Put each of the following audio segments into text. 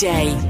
DJ.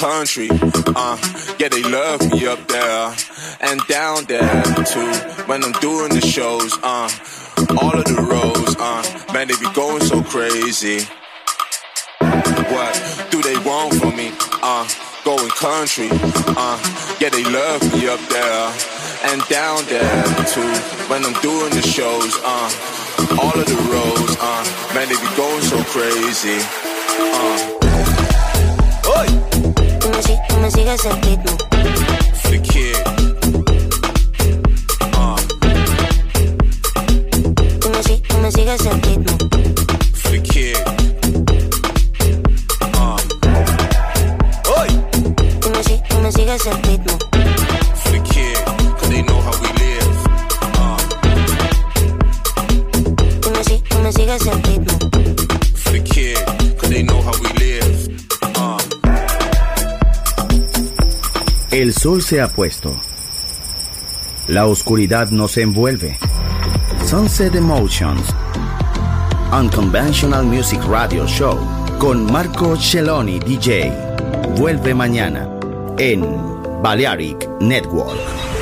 Country. Uh, yeah, they love me up there and down there too. When I'm doing the shows, uh, all of the roads, uh, man, they be going so crazy. What do they want from me? Uh, going country. Uh, yeah, they love me up there and down there too. When I'm doing the shows, uh, all of the roads, uh, man, they be going so crazy. Uh. Tú me, sigues el ritmo. For me, sigues el ritmo. for the kid. Oi! Tú me, si- tú me sigues el ritmo. For the kid, cause they know how we live. Tú me, si- tú me sigues el ritmo. for the kid, cause they know how we live. El sol se ha puesto. La oscuridad nos envuelve. Sunset Emotions. Unconventional Music Radio Show con Marco Celloni DJ. Vuelve mañana en Balearic Network.